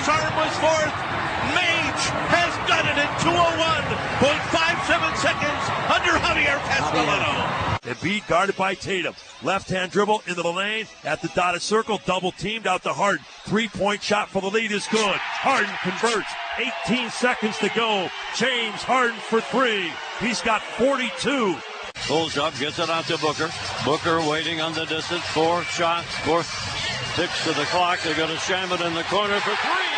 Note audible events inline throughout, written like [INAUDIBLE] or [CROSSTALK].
Photo. Disarm was fourth. Mage has done it in 201.57 seconds under Javier Castellano. Embiid guarded by Tatum. Left hand dribble into the lane at the dotted circle. Double teamed out to Harden. Three point shot for the lead is good. Harden converts. 18 seconds to go. James Harden for three. He's got 42. Pulls up, gets it out to Booker. Booker waiting on the distance. Four shots, four ticks to the clock. They're going to sham it in the corner for three.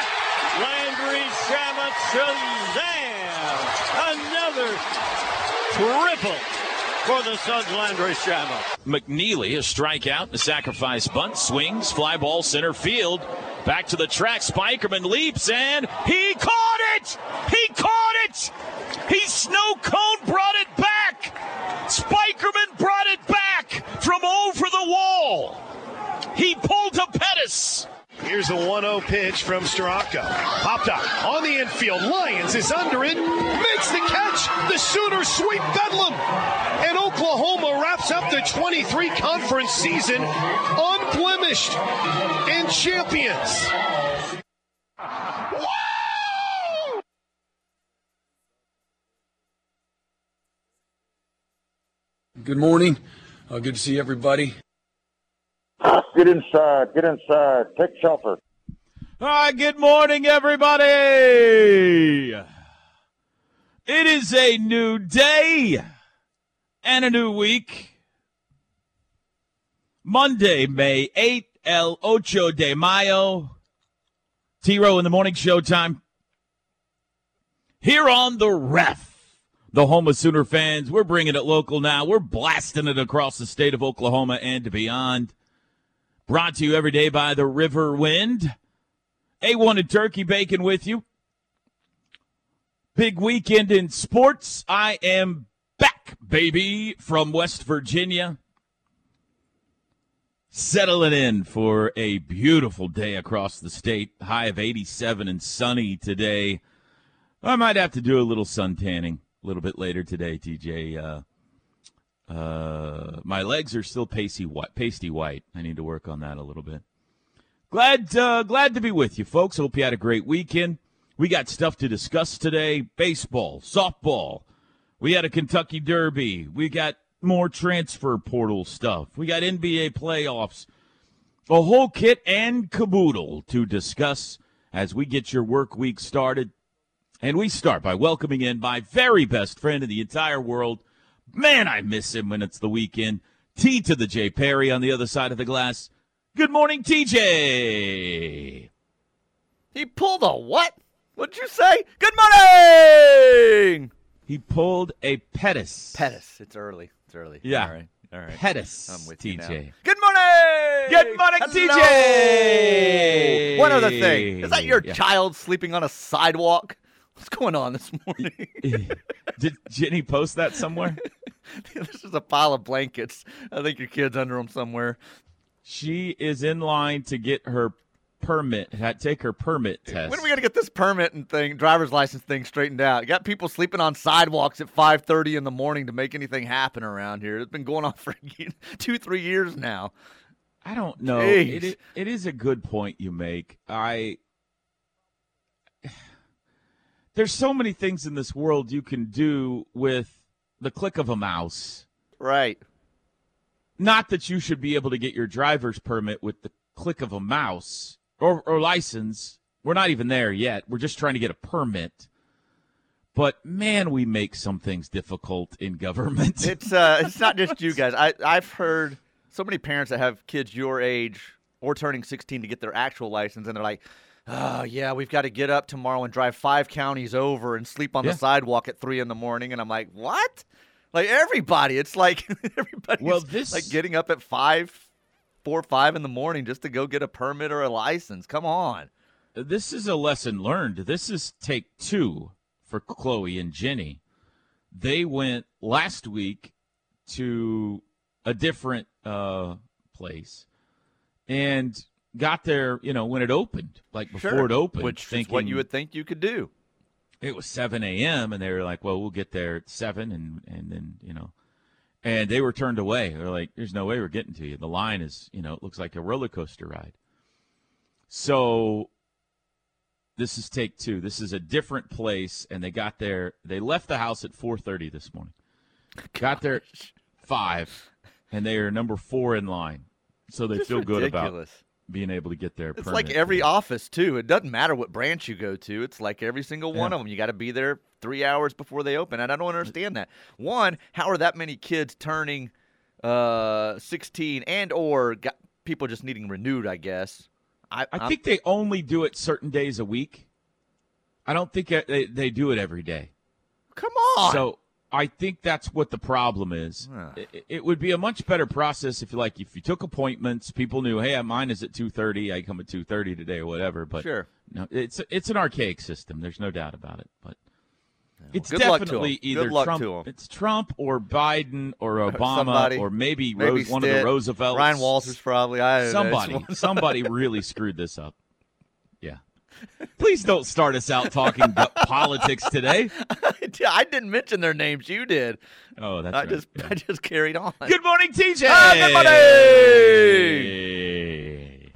Landry Shamet Shazam! Another triple for the Suns, Landry Shamet. McNeely, a strikeout, a sacrifice bunt, swings, fly ball center field. Back to the track. Spikerman leaps and he caught it! He caught it! He snow cone brought it back! Spikerman brought it back from over the wall. He pulled to Pettis. Here's a 1-0 pitch from Storako. Popped up on the infield. Lyons is under it. Makes the catch. The Sooners sweep Bedlam. And Oklahoma wraps up the 23 conference season unblemished and champions. Good morning. Uh, good to see everybody. Get inside. Get inside. Take shelter. All right, good morning, everybody. It is a new day and a new week. Monday, May 8th, El Ocho de Mayo. T Row in the morning showtime. Here on the ref. The home of Sooner fans. We're bringing it local now. We're blasting it across the state of Oklahoma and beyond. Brought to you every day by the River Wind. A1 and turkey bacon with you. Big weekend in sports. I am back, baby, from West Virginia. Settling in for a beautiful day across the state. High of 87 and sunny today. I might have to do a little sun tanning a little bit later today, TJ. Uh, uh, my legs are still pasty white. Pasty white. I need to work on that a little bit. Glad, uh, glad to be with you, folks. Hope you had a great weekend. We got stuff to discuss today: baseball, softball. We had a Kentucky Derby. We got more transfer portal stuff. We got NBA playoffs. A whole kit and caboodle to discuss as we get your work week started. And we start by welcoming in my very best friend in the entire world. Man, I miss him when it's the weekend. T to the J Perry on the other side of the glass. Good morning, TJ. He pulled a what? What'd you say? Good morning! He pulled a Pettis. Pettis. It's early. It's early. Yeah. All right. All right. Pettis. I'm with TJ. Good morning! Good morning, Hello! TJ! One other thing. Is that your Yeah. child sleeping on a sidewalk? What's going on this morning? [LAUGHS] Did Jenny post that somewhere? [LAUGHS] this is a pile of blankets. I think your kid's under them somewhere. She is in line to get her permit, take her permit test. When are we gonna get this permit and thing, driver's license thing straightened out? You got people sleeping on sidewalks at 5:30 in the morning to make anything happen around here. It's been going on [LAUGHS] for two, three years now. I don't know. It, it is a good point you make. I there's so many things in this world you can do with the click of a mouse. Right. Not that you should be able to get your driver's permit with the click of a mouse or, or license. We're not even there yet. We're just trying to get a permit. But man, we make some things difficult in government. [LAUGHS] It's uh, it's not just you guys. I I've heard so many parents that have kids your age or turning 16 to get their actual license, and they're like, "Oh yeah, we've got to get up tomorrow and drive five counties over and sleep on Yeah. the sidewalk at three in the morning." And I'm like, "What?" Like everybody, it's like [LAUGHS] everybody's Well, this- like getting up at five, four, five in the morning just to go get a permit or a license. Come on. this is a lesson learned. This is take two for Chloe and Jenny. They went last week to a different uh, place and got there, you know, when it opened, like before Sure. it opened, which thinking is what you would think you could do. it was 7 a.m. and they were like, well, we'll get there at 7 and, and then, you know, and they were turned away. They're like, there's no way we're getting to you. The line is, you know, it looks like a roller coaster ride. So this is take two. This is a different place. And they got there, they left the house at 4.30 this morning. Got there at 5 and they are number four in line. So they Just feel good about ridiculous. Being able to get there. It's like every today. office too. It doesn't matter what branch you go to. It's like every single one Yeah. of them. You got to be there three hours before they open, and I don't understand that. One, how are that many kids turning uh, 16 and or got people just needing renewed? I guess. I, I think they only do it certain days a week. I don't think they, they do it every day. Come on. So I think that's what the problem is. Huh. It, it would be a much better process if you like if you took appointments, people knew, hey, mine is at two thirty. I come at two thirty today or whatever. But Sure. no, it's it's an archaic system. There's no doubt about it. But it's to 'em. definitely either Trump. It's Trump or Biden or [LAUGHS] Obama Somebody. or maybe, Maybe Rose, one of the Stitt. Roosevelts. Ryan Walters probably. I don't Somebody, [LAUGHS] somebody really screwed this up. Yeah. Please don't start us out talking about [LAUGHS] politics today. [LAUGHS] I didn't mention their names. You did. Oh, that's I right. just Yeah. I just carried on. Good morning, TJ. Ah, good morning. Hey.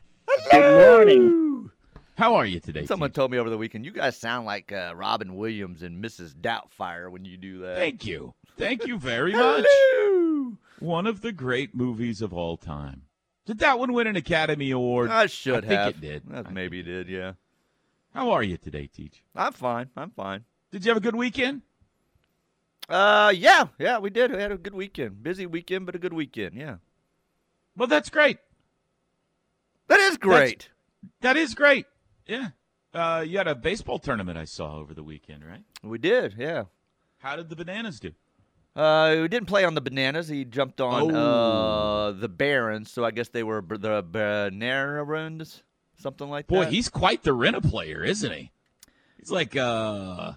Good morning. How are you today? Someone TJ? told me over the weekend, you guys sound like uh, Robin Williams and Mrs. Doubtfire when you do that. Thank you. Thank you very [LAUGHS] much. Hello. One of the great movies of all time. Did that one win an Academy Award? I should I think have. it did. Uh, maybe it did, yeah. How are you today, Teach? I'm fine. I'm fine. Did you have a good weekend? Uh, yeah, yeah, we did. We had a good weekend. Busy weekend, but a good weekend. Yeah, Well, that's great. that is great. That is great. Yeah. Uh, you had a baseball tournament I saw over the weekend, right? We did. Yeah. How did the Bananas do? Uh, we didn't play on the bananas. He jumped on Oh. uh the Barons, so I guess they were b- the Banarans, something like Boy, that. Boy, he's quite the rent a player, isn't he? He's like uh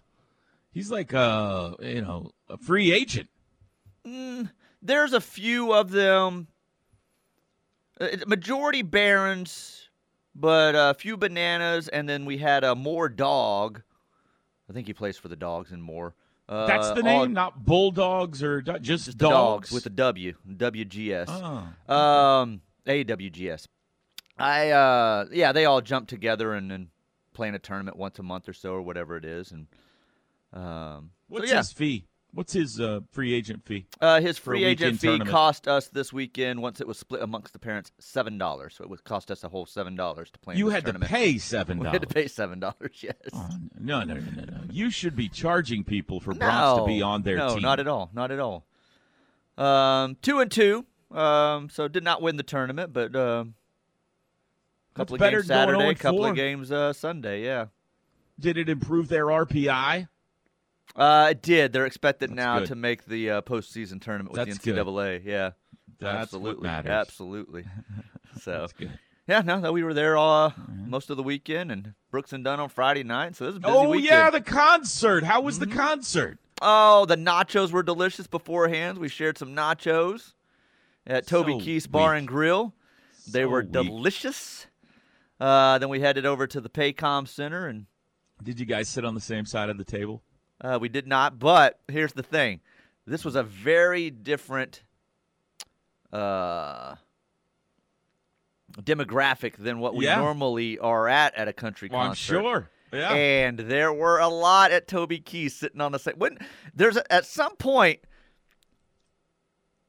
he's like uh you know, a free agent. Mm, there's a few of them. Uh, majority Barons, but a few bananas, and then we had a more dog. I think he plays for the dogs and more. Uh, That's the all- name, not bulldogs or do- just, just dogs. dogs with a W, WGS. Oh. Um, AWGS. I uh, yeah, they all jump together and then play in a tournament once a month or so or whatever it is, and um, so What's yeah, his fee? What's his uh, free agent fee? uh, his free agent fee tournament? cost us this weekend once it was split amongst the parents seven dollars, so it would cost us a whole seven dollars to play. You had tournament. to pay [LAUGHS] seven We dollars. had to pay seven dollars. [LAUGHS] Yes. Oh, no, no, no, no, no. You should be charging people for Bronx to be on their no, team. not at all. Not at all. Um, two and two. Um, so did not win the tournament, but um, couple of games Saturday, 0 couple of games uh, Sunday. Yeah. Did it improve their RPI? Uh, it did. They're expected That's now good. to make the uh, postseason tournament with That's the good. NCAA. Yeah, That's what absolutely, matters. absolutely. [LAUGHS] So That's good. yeah, no, we were there uh, most of the weekend, and Brooks and Dunn on Friday night. So it was a busy Oh weekend. yeah, the concert. How was Mm-hmm. the concert? Oh, the nachos were delicious beforehand. We shared some nachos at Toby So Keith's Bar and Grill. They So were delicious. Uh, then we headed over to the Paycom Center, and Did you guys sit on the same side of the table? uh, we did not. But here's the thing: this was a very different uh, demographic than what we Yeah. normally are at at a country Well, I'm sure. Yeah. And there were a lot at Toby Keith sitting on the same. When there's a, at some point,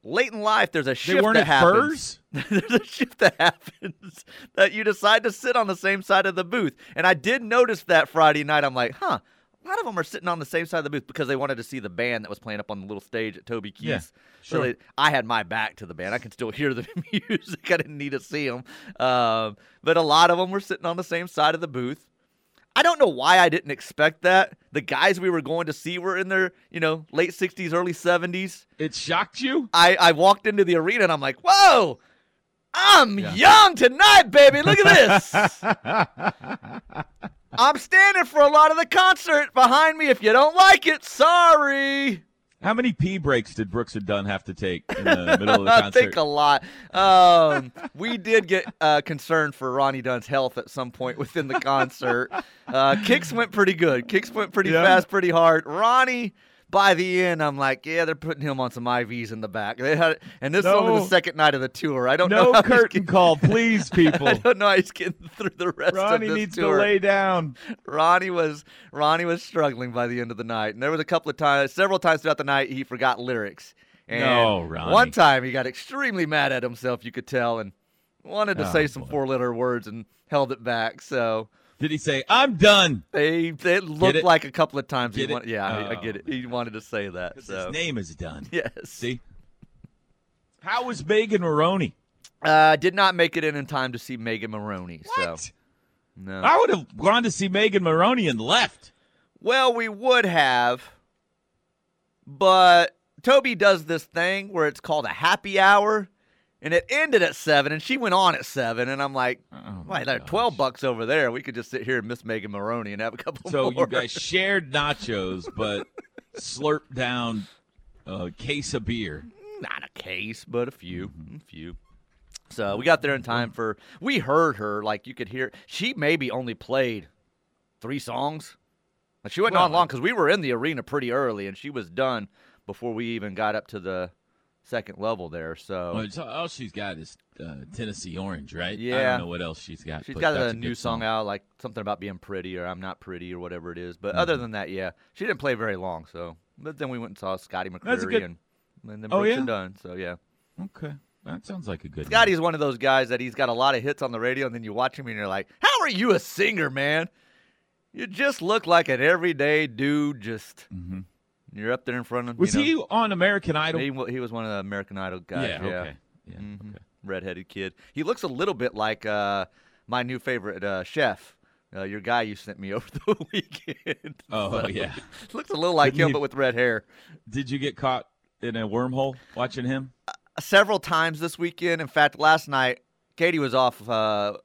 late in life, there's a They shift weren't that at happens. Furs? [LAUGHS] there's a shift that happens [LAUGHS] that you decide to sit on the same side of the booth. And I did notice that Friday night. I'm like, huh. A lot of them are sitting on the same side of the booth because they wanted to see the band that was playing up on the little stage at Toby Keith's. Yeah, So sure. they, I had my back to the band. I can still hear the [LAUGHS] music. I didn't need to see them. Um, but a lot of them were sitting on the same side of the booth. I don't know why I didn't expect that. The guys we were going to see were in their, you know, late 60s, early 70s. It shocked you? I, I walked into the arena and I'm like, whoa, I'm young tonight, baby. Look at this. [LAUGHS] I'm standing for a lot of the concert behind me. If you don't like it, sorry. How many pee breaks did Brooks and Dunn have to take in the [LAUGHS] middle of the concert? I think a lot. Um, we did get uh, concerned for Ronnie Dunn's health at some point within the concert. [LAUGHS] Uh, kicks went pretty good. Kicks went pretty Yeah. fast, pretty hard. Ronnie, by the end, I'm like, yeah, they're putting him on some IVs in the back. They had, and this is only the second night of the tour. I don't know. no how he's curtain call, [LAUGHS] please, people. I don't know how he's getting through the rest Ronnie of this needs tour. to lay down. Ronnie was Ronnie was struggling by the end of the night, and there was a couple of times, several times throughout the night, he forgot lyrics. And No, Ronnie. One time he got extremely mad at himself, you could tell, and wanted to Oh, say some four-letter words and held it back. So Did he say, I'm done? they it looked it? like a couple of times he Get wanted. Yeah, I, I Oh, get it. He wanted to say that. So His name is done. [LAUGHS] yes, See? How was Megan Moroney? uh, did not make it in in time to see Megan Moroney. So What? no. I would have gone to see Megan Moroney and left. Well, we would have, but Toby does this thing where it's called a happy hour, and it ended at seven, and she went on at seven, and I'm like, Oh, wait, there are gosh. twelve bucks over there. We could just sit here and miss Megan Moroney and have a couple So more. you guys shared nachos, but slurped down a case of beer. not a case, but a few, Mm-hmm. a few. So we got there in time for. We heard her like you could hear. She maybe only played three songs. Like, she wasn't on long because we were in the arena pretty early, and she was done before we even got up to the second level there. So Well, all she's got is uh, Tennessee Orange, right? Yeah. I don't know what else she's got. She's got a new song out, like something about being pretty or I'm not pretty or whatever it is. But other Mm-hmm. than that, yeah, she didn't play very long. So, but then we went and saw Scotty McCreery good- and, and then Oh, yeah? and Dunn. So yeah. Okay. That sounds like a good. Scotty's one of those guys that he's got a lot of hits on the radio, and then you watch him and you're like, "How are you a singer, man? You just look like an everyday dude. Just Mhm. You're up there in front of." Was you know, he on American Idol? He, he was one of the American Idol guys. yeah, Yeah, okay. Yeah, Mhm. okay. redheaded kid. He looks a little bit like uh, my new favorite uh, chef. Uh, your guy you sent me [LAUGHS] over the weekend. Oh, So, yeah. [LAUGHS] looks a little like Didn't him, he- but with red hair. Did you get caught in a wormhole watching him? several times this weekend. In fact, last night, Katie was off uh,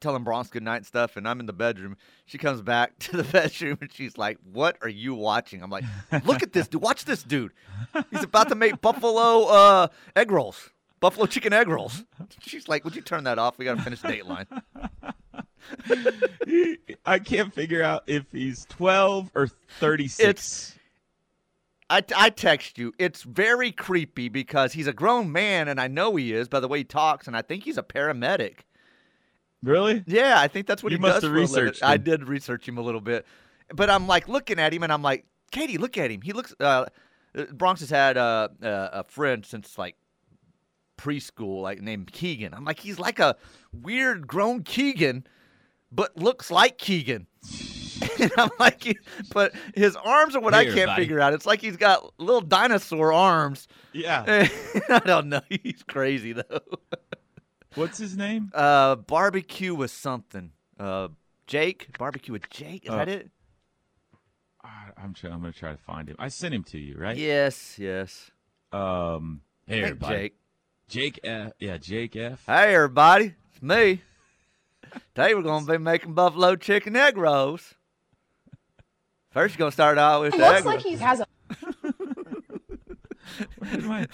telling Bronx good night and stuff, and I'm in the bedroom. She comes back [LAUGHS] to the bedroom and she's like, "What are you watching?" I'm like, "Look at this dude! Watch this dude! He's about to make buffalo uh, egg rolls, buffalo chicken egg rolls." She's like, "Would you turn that off? We got to finish Dateline." I can't figure out if he's 12 or 36. It's- I, I text you. It's very creepy because he's a grown man, and I know he is by the way he talks, and I think he's a paramedic. Really? Yeah, I think that's what You he must does have researched I did research him a little bit, but I'm like looking at him, and I'm like, Katie, look at him. He looks. Uh, uh, Bronx has had uh, uh, a friend since like preschool, like named Keegan. I'm like, he's like a weird grown Keegan, but looks like Keegan. [LAUGHS] and I'm like, but his arms are what I can't buddy. figure out. It's like he's got little dinosaur arms. Yeah. [LAUGHS] I don't know. He's crazy though. [LAUGHS] What's his name? Uh, barbecue with something. Uh, Jake. Barbecue with Jake. Is Oh. that it? I'm trying, I'm going to try to find him. I sent him to you, right? Yes. Yes. Um, here, Hey, buddy. Jake. Jake F. Yeah, Jake F. Hey, everybody. It's me. Today we're gonna be making buffalo chicken egg rolls. First, you're gonna start out with It the looks egg like rolls. he has a Where did my,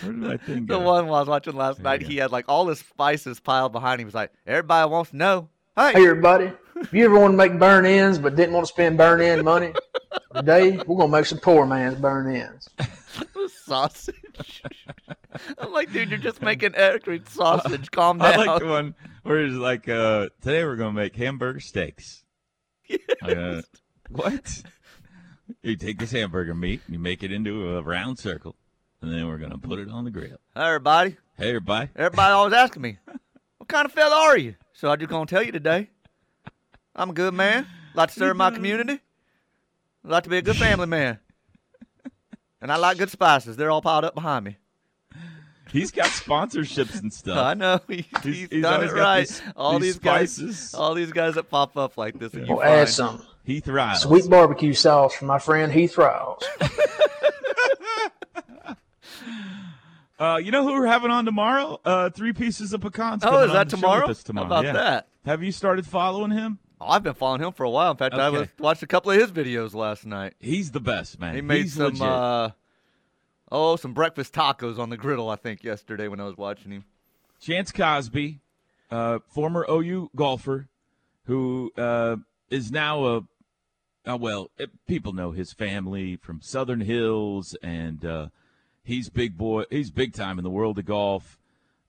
where did my [LAUGHS] thing The go? one I was watching last There night, he had like all his spices piled behind him. He was like, "Everybody wants to know." Hey, Hey, everybody. If you ever want to make burnt ends but didn't want to spend burn in money, today we're going to make some poor man's burnt ends. [LAUGHS] sausage. [LAUGHS] I'm like, dude, you're just making extra sausage. Calm down. I down. like the one where it's like, uh, today we're going to make hamburger steaks. Uh, what? You take this hamburger meat and you make it into a round circle. And then we're gonna put it on the grill. Hi, everybody. Hey, everybody. Everybody always asking me, what kind of fella are you? So I'm just going to tell you today. I'm a good man. Like to serve my [LAUGHS] community. Like to be a good family man. And I like good spices. They're all piled up behind me. He's got sponsorships and [LAUGHS] stuff. I know he's, [LAUGHS] He's- he's he's done it got right. these- all these these, guys, spices. all these guys that pop up like this, and you We'll add find- some Heath Riles. sweet barbecue sauce from my friend Heath Riles. Uh, you know who we're having on tomorrow? Uh, three pieces of pecans. Oh, is that tomorrow? Tomorrow. How about yeah. that? Have you started following him? Oh, I've been following him for a while. In fact, I was, watched a couple of his videos last night. He's the best, man. He made He's some, uh, oh, some breakfast tacos on the griddle. I think yesterday when I was watching him. Chance Cozby, uh, former OU golfer, who uh, is now a, uh, well, it, people know his family from Southern Hills, and uh, he's big boy. He's big time in the world of golf.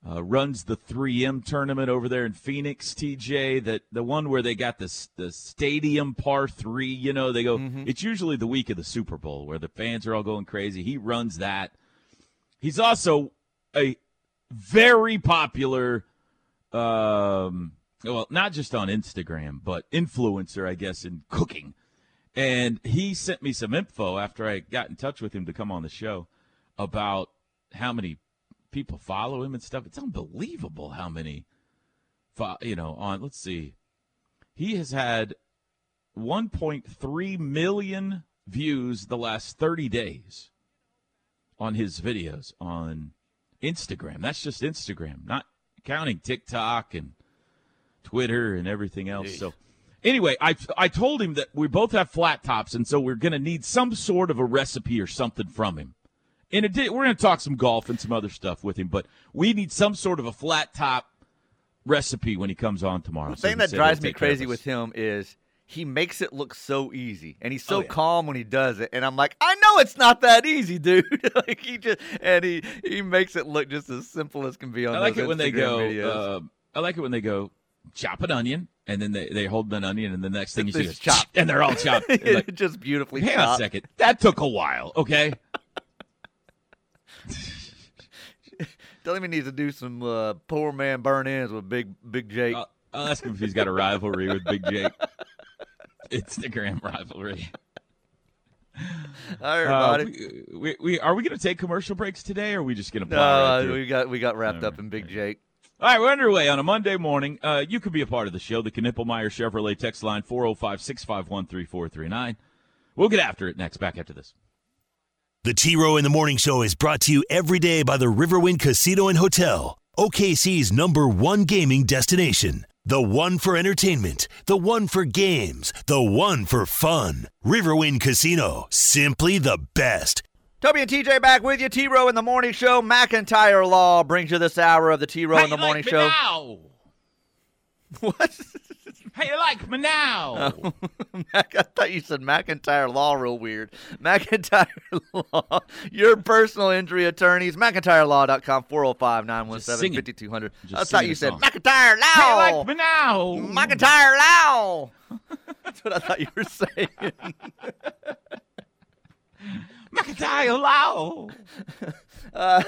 Uh, runs the 3M tournament over there in Phoenix, TJ. That the one where they got this the stadium par three. You know, they go. It's usually the week of the Super Bowl where the fans are all going crazy. He runs that. He's also a very popular um well not just on instagram but influencer i guess in cooking and he sent me some info after i got in touch with him to come on the show about how many people follow him and stuff it's unbelievable how many fo- you know on let's see he has had 1.3 million views the last 30 days on his videos on Instagram. That's just Instagram, not counting TikTok and Twitter and everything else. So, anyway, I I told him that we both have flat tops, and so we're going to need some sort of a recipe or something from him. In addition, we're going to talk some golf and some other stuff with him, but we need some sort of a flat top recipe when he comes on tomorrow. The thing that drives me crazy with him is he makes it look so easy, and he's so Oh, yeah. calm when he does it. And I'm like, I know it's not that easy, dude. [LAUGHS] like he just and he he makes it look just as simple as can be on. I like it when they go. Uh, I like it when they go chop an onion, and then they they hold an onion, and the next thing you see is chopped. and they're all chopped. [LAUGHS] Like, just beautifully. Hang on a second. That took a while. Okay. Tell him he needs to do some uh, poor man burnt ends with Big Big Jake. I'll, I'll ask him if he's got a rivalry with Big Jake. Instagram rivalry. Hi, Uh, we, we, we are we going to take commercial breaks today, or are we just going to no, right uh, we got we got wrapped All up in Big Jake. All right, we're underway on a Monday morning. Uh, you could be a part of the show. The Knippelmeyer Chevrolet text line 405 651 3439. We'll get after it next. Back after this. The T Row in the Morning Show is brought to you every day by the Riverwind Casino and Hotel, OKC's number one gaming destination. The one for entertainment, the one for games, the one for fun. Riverwind Casino, simply the best. Toby and TJ back with you. T Row in the Morning Show. McIntyre Law brings you this hour of the T Row in the Morning Show. now? [LAUGHS] What? How you like me now? [LAUGHS] Mac, I thought you said McIntyre Law real weird. [LAUGHS] McIntyre Law, your personal injury attorneys. McIntyreLaw.com, 405 917 singing. 5200. Just I thought you said song. McIntyre How you Law. like me now? McIntyre Law. That's what I thought you were saying. [LAUGHS] McIntyre Lau. Uh,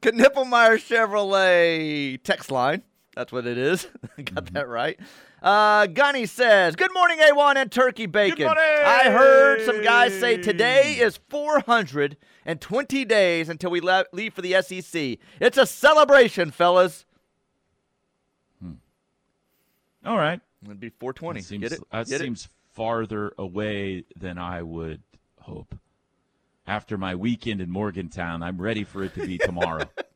Knippelmeyer Chevrolet text line. That's what it is. [LAUGHS] Got Mm-hmm. that right. Uh, Gunny says, Good morning, A1 and Turkey Bacon. morning. I heard some guys say today is 420 days until we le- leave for the SEC. It's a celebration, fellas. All right. It'd be 420. That seems, Get it? that Get it? seems farther away than I would hope. After my weekend in Morgantown, I'm ready for it to be tomorrow. [LAUGHS]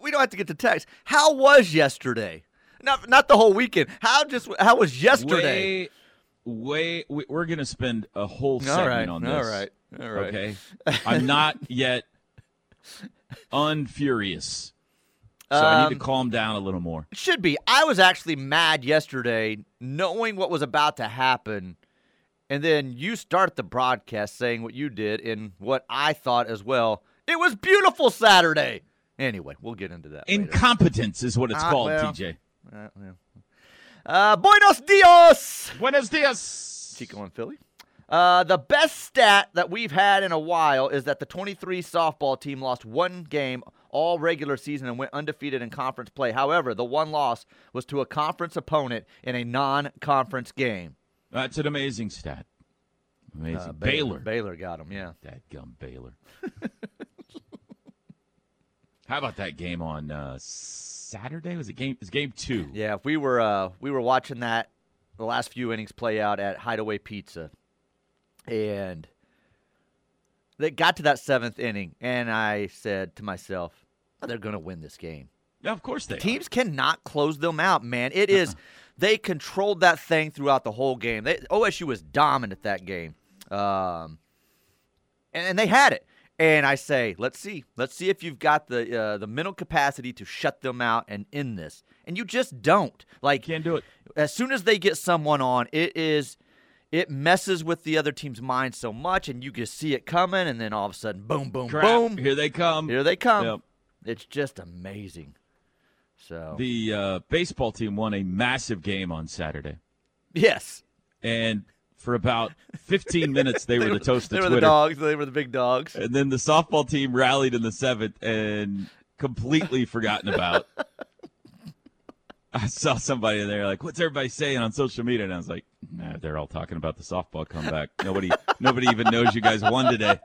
We don't have to get to text. How was yesterday? Not not the whole weekend. How just how was yesterday? Way, way, we- we're going to spend a whole segment all right. on this. right. All right. Okay. I'm not yet unfurious. So I need Um, to calm down a little more. It should be. I was actually mad yesterday knowing what was about to happen. And then you start the broadcast saying what you did and what I thought as well. It was beautiful Saturday. Anyway, we'll get into that. later. Incompetence is what it's Ah, called, well. TJ. Uh, well. Uh, buenos dias, Buenos dias. Chico and Philly. Uh, the best stat that we've had in a while is that the 23 softball team lost one game all regular season and went undefeated in conference play. However, the one loss was to a conference opponent in a non-conference game. That's an amazing stat. Amazing. Uh, Baylor. Baylor got him. Yeah. That gum Baylor. [LAUGHS] How about that game on uh, Saturday? Was it game? It was game two. Yeah, we were uh, we were watching that the last few innings play out at Hideaway Pizza, and they got to that seventh inning, and I said to myself, "They're going to win this game." Yeah, of course they. Teams cannot close them out, man. It is [LAUGHS] they controlled that thing throughout the whole game. They, OSU was dominant that game, um, and, and they had it. And I say, let's see, let's see if you've got the uh, the mental capacity to shut them out and end this. And you just don't. Like Can't do it. as soon as they get someone on, it is it messes with the other team's mind so much, and you can see it coming, and then all of a sudden, boom, boom, Crap. boom, Here they come. here they come. Yep. It's just amazing. So The uh, baseball team won a massive game on Saturday, yes, and for about 15 minutes they, [LAUGHS] were the toast They of were Twitter. the dogs. They were the big dogs. And then the softball team rallied in the seventh and completely [LAUGHS] forgotten about. I saw somebody there like, "What's everybody saying on social media?" And I was like, "Nah, they're all talking about the softball comeback. Nobody, [LAUGHS] nobody even knows you guys won today."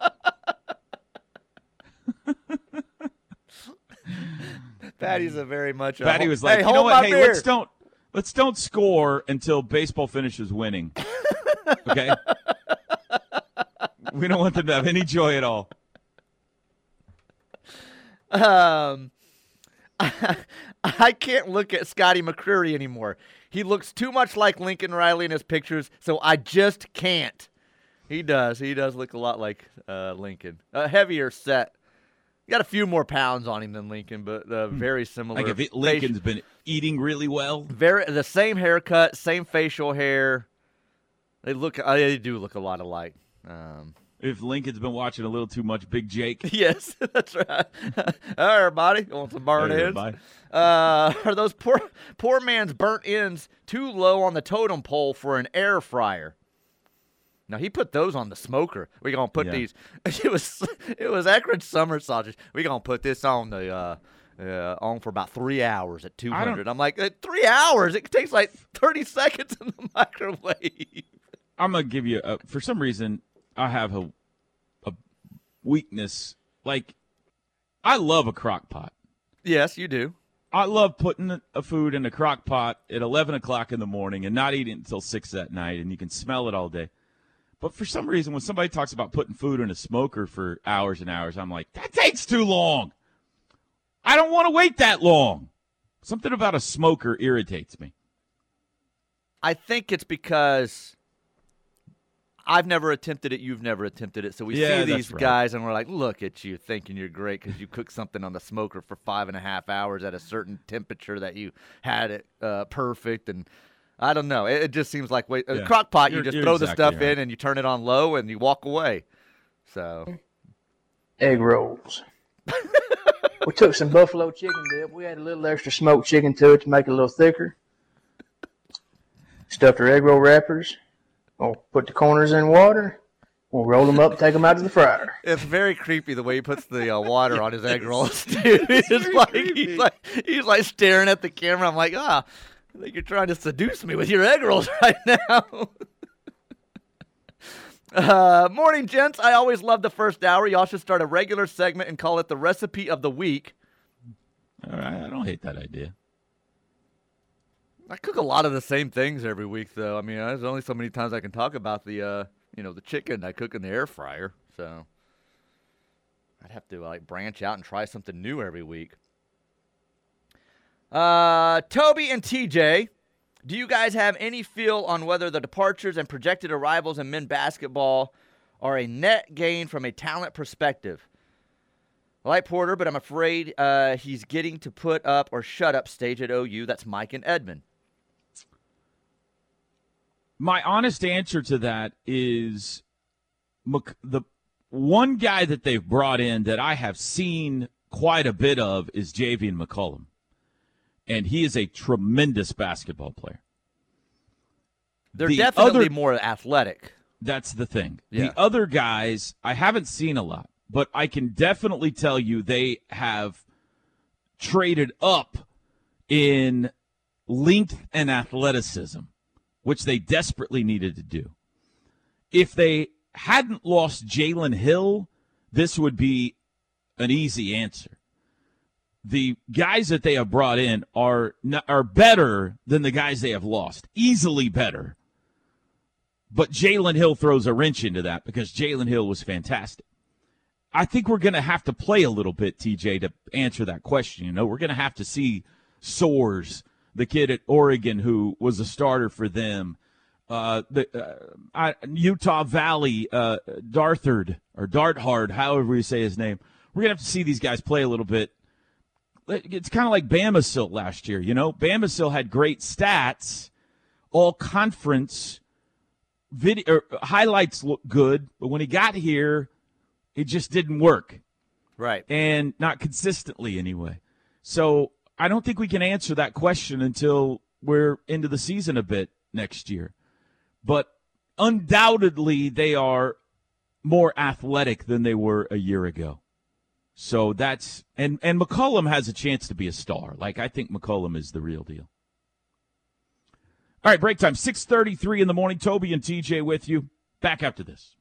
Patty's a very much. A, Patty was like, hey, "You know what? Hey, beer." let's don't let's don't score until baseball finishes winning." Okay. we don't want them to have any joy at all. Um, [LAUGHS] I can't look at Scotty McCreery anymore. He looks too much like Lincoln Riley in his pictures, so I just can't. He does. He does look a lot like uh, Lincoln. A heavier set. He Got a few more pounds on him than Lincoln, but uh, very similar. Hmm. Like if it, Lincoln's been eating really well, very the same haircut, same facial hair. They look. uh, They do look a lot alike. Um, if Lincoln's been watching a little too much Big Jake, [LAUGHS] yes, [LAUGHS] that's right. [LAUGHS] Hi, everybody. Want some burnt Hey, ends? Uh, are those poor poor man's burnt ends too low on the totem pole for an air fryer? Now he put those on the smoker. We gonna put Yeah. these. It was it was Eckrich summer sausage. We gonna put this on the uh, uh on for about three hours at two hundred. I'm like "Uh, three hours. It takes like thirty seconds in the microwave. I'm gonna give you a, for some reason I have a a weakness. Like I love a crock pot. yes, you do. I love putting a- food in a crock pot at 11 o'clock in the morning and not eating until 6 at night, and you can smell it all day. But for some reason, when somebody talks about putting food in a smoker for hours and hours, I'm like, that takes too long. I don't want to wait that long. Something about a smoker irritates me. I think it's because I've never attempted it. You've never attempted it. So we Yeah, see these right. guys and we're like, look at you thinking you're great because you cooked something on the smoker for five and a half hours at a certain temperature that you had it uh, perfect. And I don't know. It, it just seems like wait, a Yeah. crock pot, you You're- just you're throw the stuff right. in and you turn it on low and you walk away. So egg rolls. [LAUGHS] we took some buffalo chicken dip. We had a little extra smoked chicken to it to make it a little thicker. Stuffed our egg roll wrappers. We'll put the corners in water. We'll roll them up take them out to the fryer. it's very creepy the way he puts the uh, water on his egg [LAUGHS] rolls. Dude, [LAUGHS] it's like he's like he's like staring at the camera. I'm like, ah, I think you're trying to seduce me with your egg rolls [LAUGHS] right now. uh, morning, gents. I always love the first hour. Y'all should start a regular segment and call it the recipe of the week. All right, I don't hate that idea. I cook a lot of the same things every week, though. I mean, there's only so many times I can talk about the, uh, you know, the chicken I cook in the air fryer. So I'd have to like branch out and try something new every week. Uh, Toby and TJ, do you guys have any feel on whether the departures and projected arrivals in men basketball are a net gain from a talent perspective? I like Porter, but I'm afraid uh, he's getting to put up or shut up stage at OU. That's Mike and Edmond. My honest answer to that is Mc- the one guy that they've brought in that I have seen quite a bit of is Javian McCollum. And he is a tremendous basketball player. They're The definitely other- more athletic. That's the thing. Yeah. The other guys, I haven't seen a lot, but I can definitely tell you they have traded up in length and athleticism, which they desperately needed to do. If they hadn't lost Jalen Hill, this would be an easy answer. The guys that they have brought in are are better than the guys they have lost, easily better. But Jalen Hill throws a wrench into that because Jalen Hill was fantastic. I think we're going to have to play a little bit, TJ, to answer that question. You know, we're going to have to see Soares, the kid at Oregon who was a starter for them, uh, the uh, Utah Valley, uh, Darthard or Darthard, however you say his name. We're gonna have to see these guys play a little bit. It's kind of like Bamisile last year, you know. Bamisile had great stats, all conference video highlights look good, but when he got here, it just didn't work. Right. And not consistently anyway. So I don't think we can answer that question until we're into the season a bit next year. But undoubtedly, they are more athletic than they were a year ago. So that's and and McCollum has a chance to be a star. Like I think McCollum is the real deal. All right, break time. 6:33 in the morning. Toby and TJ with you. Back after this.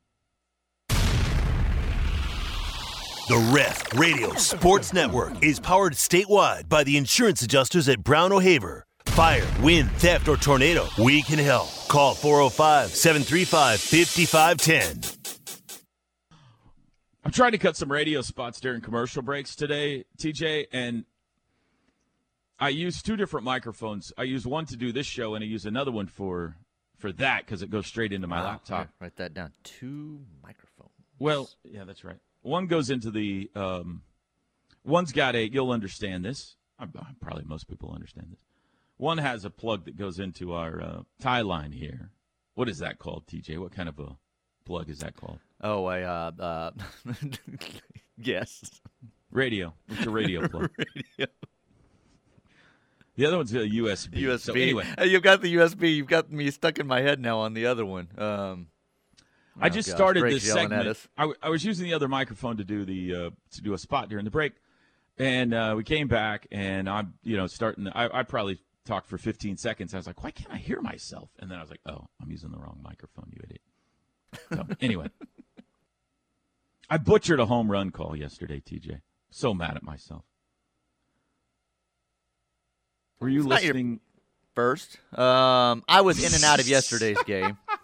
The Ref Radio Sports Network is powered statewide by the insurance adjusters at Brown O'Haver. Fire, wind, theft, or tornado, we can help. Call 405 735 5510. I'm trying to cut some radio spots during commercial breaks today, TJ, and I use two different microphones. I use one to do this show, and I use another one for for that because it goes straight into my Wow. laptop. Okay, Write that down. Two microphones. Well, yeah, that's right. One goes into the. Um, one's got a. You'll understand this. Probably most people understand this. One has a plug that goes into our uh, tie line here. What is that called, TJ? What kind of a plug is that called? Oh, I uh, uh [LAUGHS] yes. Radio. It's a radio plug. [LAUGHS] Radio. The other one's a USB. USB. So anyway, you've got the USB. You've got me stuck in my head now on the other one. Um, I oh, just gosh, started Drake's this segment. us. I, w- I was using the other microphone to do the uh, to do a spot during the break, and uh, we came back, and I'm you know starting. I, I probably talked for 15 seconds. I was like, why can't I hear myself? And then I was like, oh, I'm using the wrong microphone, you idiot. So [LAUGHS] anyway, I butchered a home run call yesterday, TJ. So mad at myself. Were you It's not your- listening? First, um, I was in and out of yesterday's game. [LAUGHS]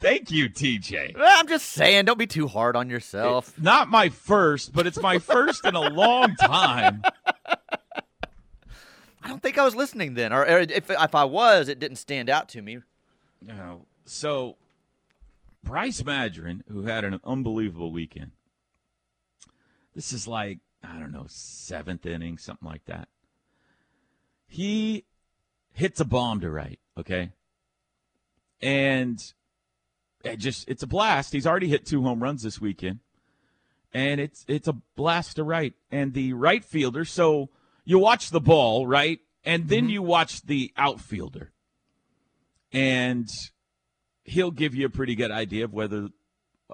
Thank you, TJ. I'm just saying, don't be too hard on yourself. Not my first, but it's my first in a long time. [LAUGHS] I don't think I was listening then, or, or if if I was, it didn't stand out to me. No. So, Bryce Madron, who had an unbelievable weekend, this is like, I don't know, seventh inning, something like that. He hits a bomb to right, okay? And it just, it's a blast. He's already hit two home runs this weekend. And it's it's a blast to right. And the right fielder, so you watch the ball, right? And then mm-hmm. you watch the outfielder and he'll give you a pretty good idea of whether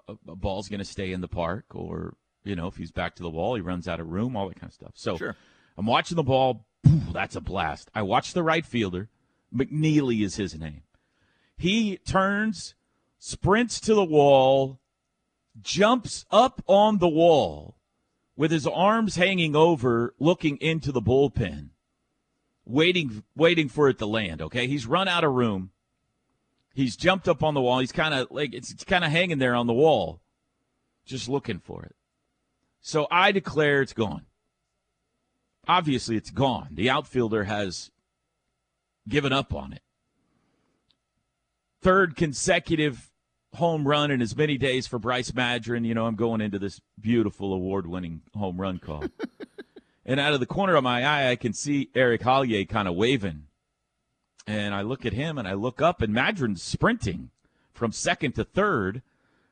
a, a ball's going to stay in the park or you know if he's back to the wall he runs out of room all that kind of stuff so Sure. i'm watching the ball that's a blast i watch the right fielder mcneely is his name he turns sprints to the wall jumps up on the wall with his arms hanging over looking into the bullpen waiting waiting for it to land okay he's run out of room He's jumped up on the wall. He's kind of like it's, it's kind of hanging there on the wall, just looking for it. So I declare it's gone. Obviously, it's gone. The outfielder has given up on it. Third consecutive home run in as many days for Bryce Madron. You know, I'm going into this beautiful award-winning home run call. [LAUGHS] and out of the corner of my eye, I can see Eric Hollier kind of waving and I look at him and I look up and Madron's sprinting from second to third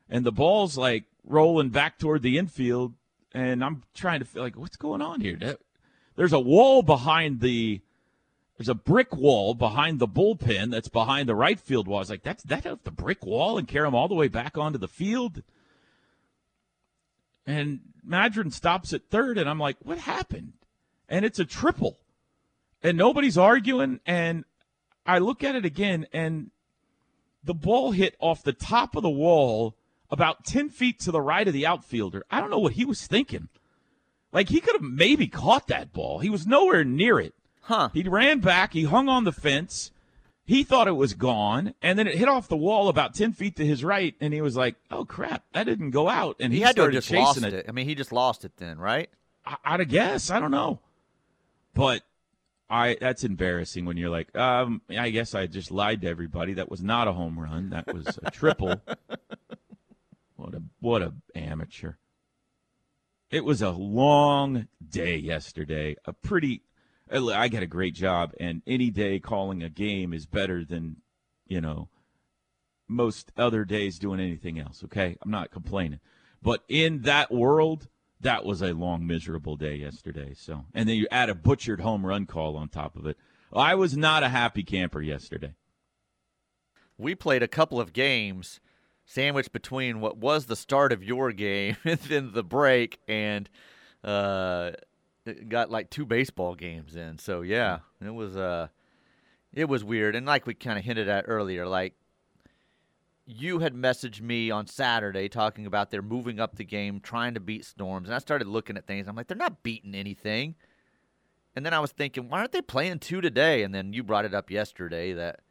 and the ball's like rolling back toward the infield and I'm trying to feel like what's going on here? There's a wall behind the there's a brick wall behind the bullpen that's behind the right field wall. I was like, that's that the brick wall and carry him all the way back onto the field. And Madron stops at third, and I'm like, what happened? And it's a triple. And nobody's arguing. And I look at it again, and the ball hit off the top of the wall about 10 feet to the right of the outfielder. I don't know what he was thinking. Like, he could have maybe caught that ball. He was nowhere near it. Huh. He ran back, he hung on the fence. He thought it was gone, and then it hit off the wall about 10 feet to his right, and he was like, oh, crap, that didn't go out. And he, he had to have just chasing lost it. I mean, he just lost it then, right? I, I'd have guessed. I don't know. But I that's embarrassing when you're like, um, I guess I just lied to everybody. That was not a home run. That was a triple. [LAUGHS] what a what a amateur. It was a long day yesterday. A pretty I got a great job and any day calling a game is better than, you know, most other days doing anything else, okay? I'm not complaining. But in that world, that was a long, miserable day yesterday. So, and then you add a butchered home run call on top of it. I was not a happy camper yesterday. We played a couple of games sandwiched between what was the start of your game [LAUGHS] and then the break, and uh, got like two baseball games in. So yeah, it was uh, it was weird, and like we kind of hinted at earlier, like you had messaged me on Saturday talking about they're moving up the game, trying to beat Storms, and I started looking at things. I'm like, they're not beating anything. And then I was thinking, why aren't they playing two today? And then you brought it up yesterday that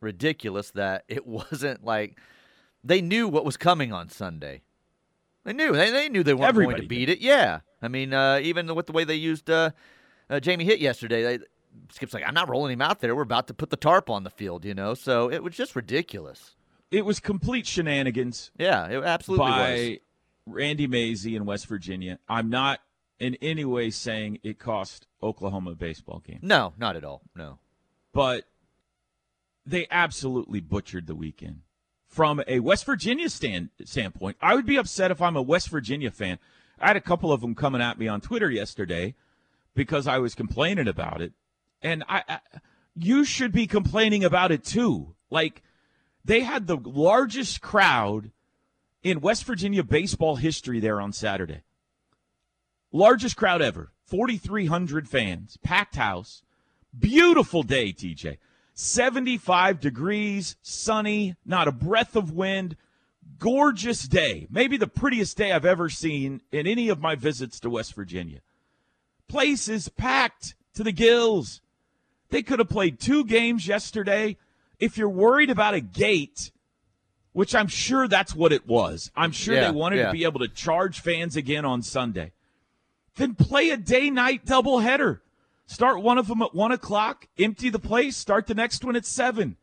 ridiculous that it [LAUGHS] wasn't like they knew what was coming on Sunday. They knew they, they knew they weren't Everybody going to beat it. Yeah, I mean, uh, even with the way they used uh, uh, Jamie Hitt yesterday, they, Skip's like, I'm not rolling him out there. We're about to put the tarp on the field, you know. So it was just ridiculous. It was complete shenanigans. Yeah, it absolutely by was. Randy Mazey in West Virginia. I'm not in any way saying it cost Oklahoma a baseball game. No, not at all. No. But they absolutely butchered the weekend. From a West Virginia stand, standpoint, I would be upset if I'm a West Virginia fan. I had a couple of them coming at me on Twitter yesterday because I was complaining about it. And I, I you should be complaining about it too. Like they had the largest crowd in West Virginia baseball history there on Saturday. Largest crowd ever. 4,300 fans, packed house. Beautiful day, TJ. 75 degrees, sunny, not a breath of wind. Gorgeous day. Maybe the prettiest day I've ever seen in any of my visits to West Virginia. Place is packed to the gills. They could have played two games yesterday. If you're worried about a gate, which I'm sure that's what it was, I'm sure Yeah, they wanted yeah. to be able to charge fans again on Sunday. Then play a day night doubleheader. Start one of them at one o'clock, empty the place, start the next one at seven.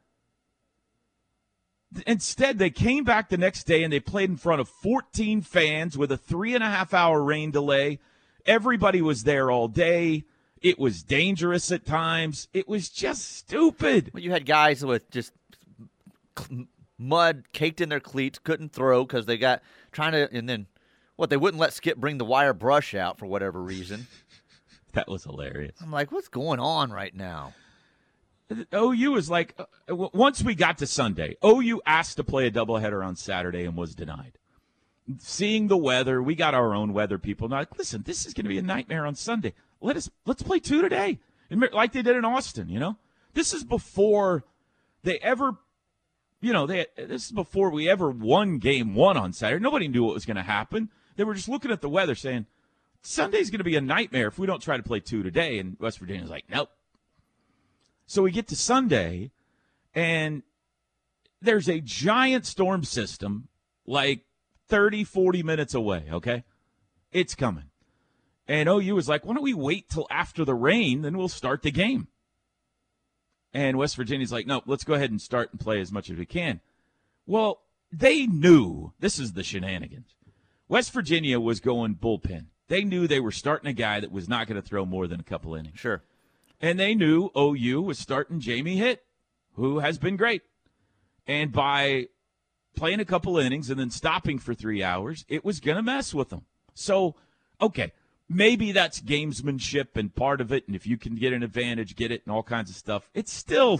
Instead, they came back the next day and they played in front of 14 fans with a three and a half hour rain delay. Everybody was there all day. It was dangerous at times. It was just stupid. Well, you had guys with just mud caked in their cleats, couldn't throw because they got trying to, and then what? They wouldn't let Skip bring the wire brush out for whatever reason. That was hilarious. I'm like, what's going on right now? OU was like, uh, once we got to Sunday, OU asked to play a doubleheader on Saturday and was denied. Seeing the weather, we got our own weather people. Now, like, listen, this is going to be a nightmare on Sunday. Let us let's play two today, like they did in Austin. You know, this is before they ever, you know, they this is before we ever won game one on Saturday. Nobody knew what was going to happen. They were just looking at the weather, saying Sunday's going to be a nightmare if we don't try to play two today. And West Virginia's like, nope. So we get to Sunday, and there's a giant storm system like 30, 40 minutes away, okay? It's coming. And OU was like, why don't we wait till after the rain, then we'll start the game. And West Virginia's like, no, let's go ahead and start and play as much as we can. Well, they knew this is the shenanigans. West Virginia was going bullpen. They knew they were starting a guy that was not going to throw more than a couple innings. Sure. And they knew OU was starting Jamie Hitt, who has been great. And by playing a couple innings and then stopping for three hours, it was going to mess with them. So, okay, maybe that's gamesmanship and part of it. And if you can get an advantage, get it, and all kinds of stuff. It's still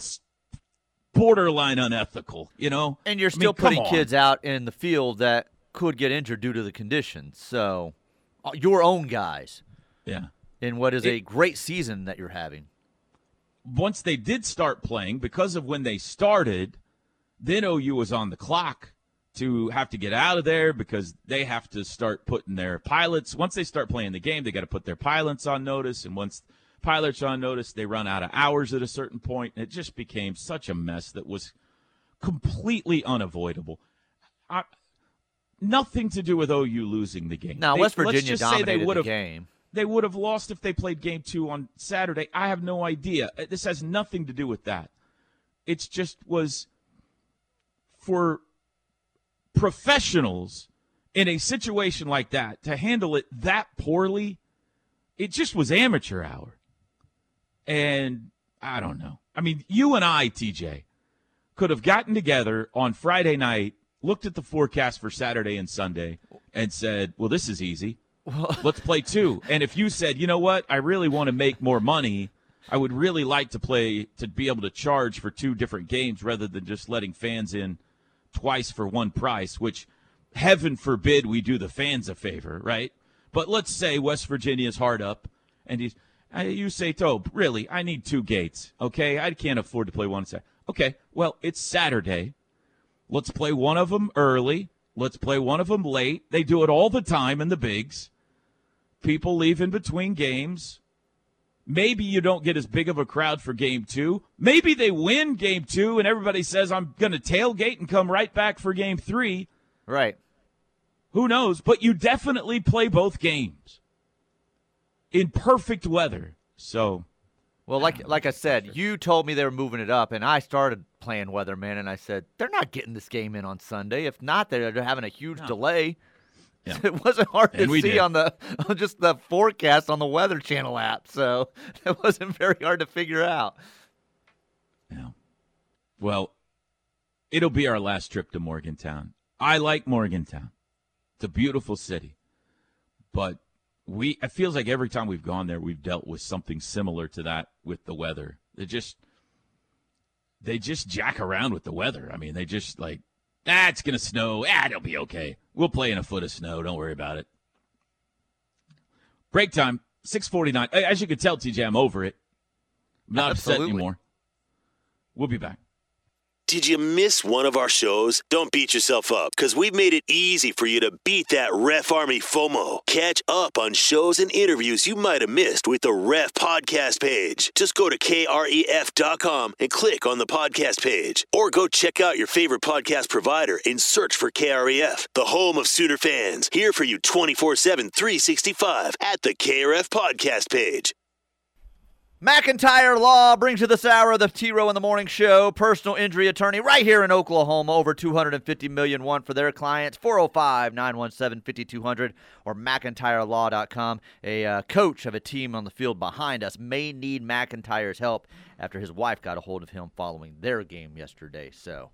borderline unethical, you know. And you're I mean, still putting kids out in the field that could get injured due to the conditions. So, Uh, your own guys Yeah. in what is It- a great season that you're having. once they did start playing, because of when they started, then OU was on the clock to have to get out of there because they have to start putting their pilots. Once they start playing the game, they got to put their pilots on notice. And once pilots are on notice, they run out of hours at a certain point. And it just became such a mess that was completely unavoidable. I, nothing to do with OU losing the game. Now, They- West let's Virginia just say they dominated would the have game. they would have lost if they played game two on Saturday. I have no idea. Uh, This has nothing to do with that. It's just was for professionals in a situation like that to handle it that poorly. It just was amateur hour. And I don't know. I mean, you and I, TJ, could have gotten together on Friday night, looked at the forecast for Saturday and Sunday, and said, well, this is easy. Let's play [LAUGHS] two. And if you said, you know what, I really want to make more money, I would really like to play to be able to charge for two different games rather than just letting fans in twice for one price, which heaven forbid we do the fans a favor, right? But let's say West Virginia's hard up and he's I- you say, Tobe, really, I need two gates. Okay, I can't afford to play one side. Okay, well, it's Saturday. Let's play one of them early. Let's play one of them late. They do it all the time in the bigs. People leave in between games. Maybe you don't get as big of a crowd for game two. Maybe they win game two and everybody says, I'm going to tailgate and come right back for game three. Right. Who knows? But you definitely play both games in perfect weather. So, Well, like like I said, you told me they were moving it up, and I started playing weatherman, and I said they're not getting this game in on Sunday. If not, they're having a huge delay. Yeah. [LAUGHS] It wasn't hard And to see did. on the [LAUGHS] on just the forecast on the Weather Channel app, so [LAUGHS] it wasn't very hard to figure out. well, it'll be our last trip to Morgantown. I like Morgantown. It's a beautiful city. But we it feels like every time we've gone there we've dealt with something similar to that with the weather. They just they just jack around with the weather. I mean, they just like ah, it's gonna snow. Ah, it'll be okay. We'll play in a foot of snow. Don't worry about it. Break time, six forty nine. As you can tell, TJ, I'm over it. I'm not upset anymore. We'll be back. Did you miss one of our shows? Don't beat yourself up because we've made it easy for you to beat that Ref Army FOMO. Catch up on shows and interviews you might have missed with the Ref podcast page. Just go to kref.com and click on the podcast page. Or go check out your favorite podcast provider and search for KREF, the home of Sooner fans. Here for you 24 7, 365 at the KREF podcast page. McIntyre Law brings you this hour of the T Row in the Morning Show. Personal injury attorney right here in Oklahoma. Over 250 million won for their clients. 405 917 5200 or McIntyreLaw.com. A uh, coach of a team on the field behind us may need McIntyre's help after his wife got a hold of him following their game yesterday. So.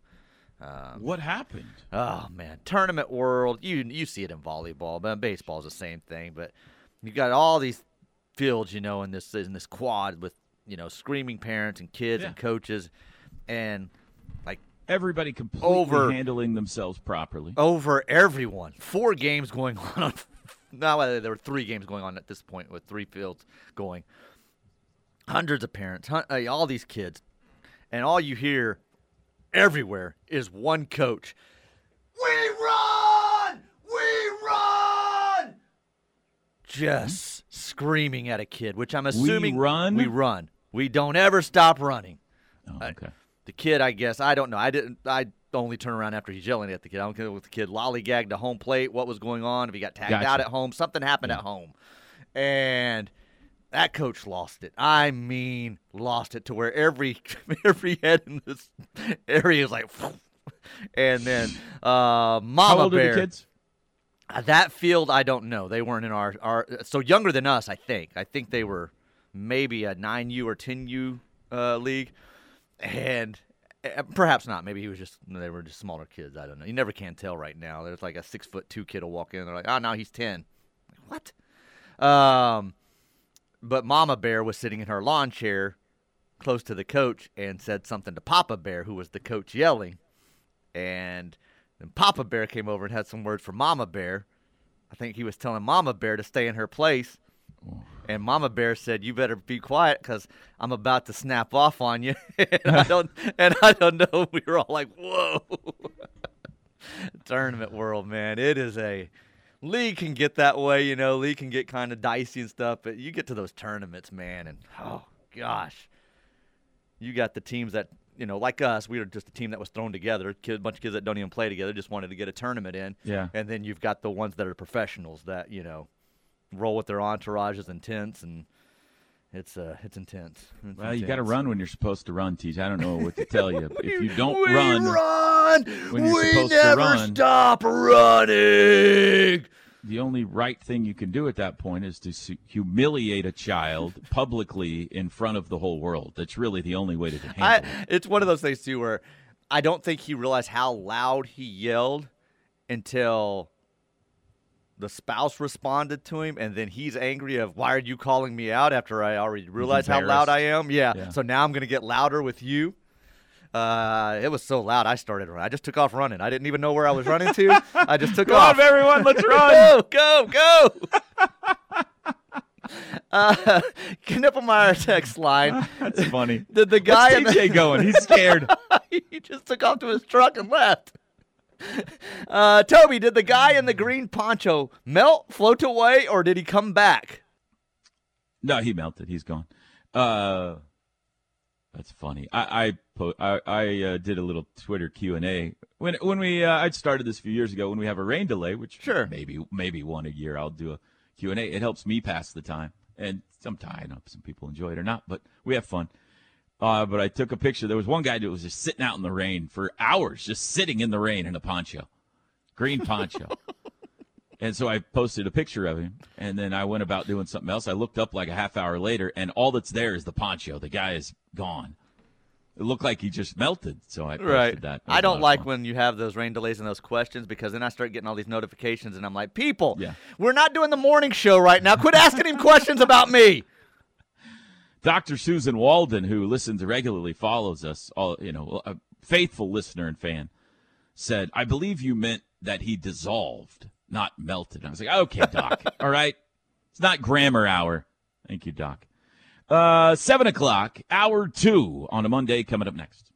Um, What happened? Oh man, tournament world. You you see it in volleyball, but baseball's the same thing. But you got all these fields, you know, in this in this quad with you know screaming parents and kids and coaches, and like Everybody completely Over- handling themselves properly. over everyone. Four games going [LAUGHS] on. now there were three games going on at this point with three fields going. Hundreds of parents, uh, all these kids, and all you hear everywhere is one coach. We run! We run! Just screaming at a kid, which I'm assuming we run? We run. We don't ever stop running. Oh, okay. the kid, I guess, I don't know. I didn't. I only turn around after he's yelling at the kid. I don't care if the kid lollygagged to home plate. What was going on? If he got tagged Gotcha. out at home, something happened at home, and that coach lost it. I mean, lost it to where every [LAUGHS] every head in this area is like, [LAUGHS] and then uh, Mama Bear. the kids? Uh, That field, I don't know. They weren't in our our so younger than us. I think. I think they were maybe a nine U or ten U uh, league, and uh, perhaps not. Maybe he was just they were just smaller kids. I don't know. You never can tell right now. There's like a six foot two kid will walk in. They're like, oh, now he's ten. Like, what? Um, but Mama Bear was sitting in her lawn chair close to the coach and said something to Papa Bear, who was the coach yelling. And then Papa Bear came over and had some words for Mama Bear. I think he was telling Mama Bear to stay in her place. And Mama Bear said, "You better be quiet because I'm about to snap off on you." [LAUGHS] and I don't, [LAUGHS] and I don't know. We were all like, "Whoa!" [LAUGHS] Tournament world, man, it is a league can get that way. You know, league can get kind of dicey and stuff. But you get to those tournaments, man, and oh gosh, you got the teams that you know, like us, we were just a team that was thrown together. A bunch of kids that don't even play together, just wanted to get a tournament in. Yeah. And then you've got the ones that are professionals that you know roll with their entourages and tents, and it's uh, it's intense. It's Well, you got to run when you're supposed to run, TJ. I don't know what to tell you. if [LAUGHS] you don't we run, run. when you're we supposed to never run- stop running. The only right thing you can do at that point is to su- humiliate a child [LAUGHS] publicly in front of the whole world. That's really the only way to handle I, it. it's one of those things too where I don't think he realized how loud he yelled until the spouse responded to him, and then he's angry of why are you calling me out after I already realized how loud I am? Yeah. Yeah. So now I'm gonna get louder with you. Uh, it was so loud. I started running. I just took off running. I didn't even know where I was running to. I just took [LAUGHS] Go off. on, everyone, let's [LAUGHS] run. go, go, go. [LAUGHS] uh, Knippelmeyer text line. That's funny. Did the guy in What's the- TJ going? He's scared. he just took off to his truck and left. Uh, Toby, did the guy in the green poncho melt, float away, or did he come back? No, he melted. He's gone. Uh, that's funny. I I I, I uh, did a little Twitter Q and A when when we uh, I started this a few years ago when we have a rain delay, which Sure. maybe maybe one a year I'll do a Q and A. It helps me pass the time, and sometimes I don't know if some people enjoy it or not, but we have fun. Uh, but I took a picture. There was one guy that was just sitting out in the rain for hours, just sitting in the rain in a poncho, green poncho. [LAUGHS] And so I posted a picture of him, and then I went about doing something else. I looked up like a half hour later, and all that's there is the poncho. The guy is gone. It looked like he just melted. So I posted Right. that. I don't like when you have those rain delays and those questions because then I start getting all these notifications and I'm like, people, Yeah. we're not doing the morning show right now. Quit asking him questions about me. [LAUGHS] Dr. Susan Walden, who listens regularly, follows us, all you know, a faithful listener and fan, said, "I believe you meant that he dissolved, not melted." I was like, "Okay, Doc, [LAUGHS] all right, it's not grammar hour." Thank you, Doc. Uh, seven o'clock, hour two on a Monday, coming up next.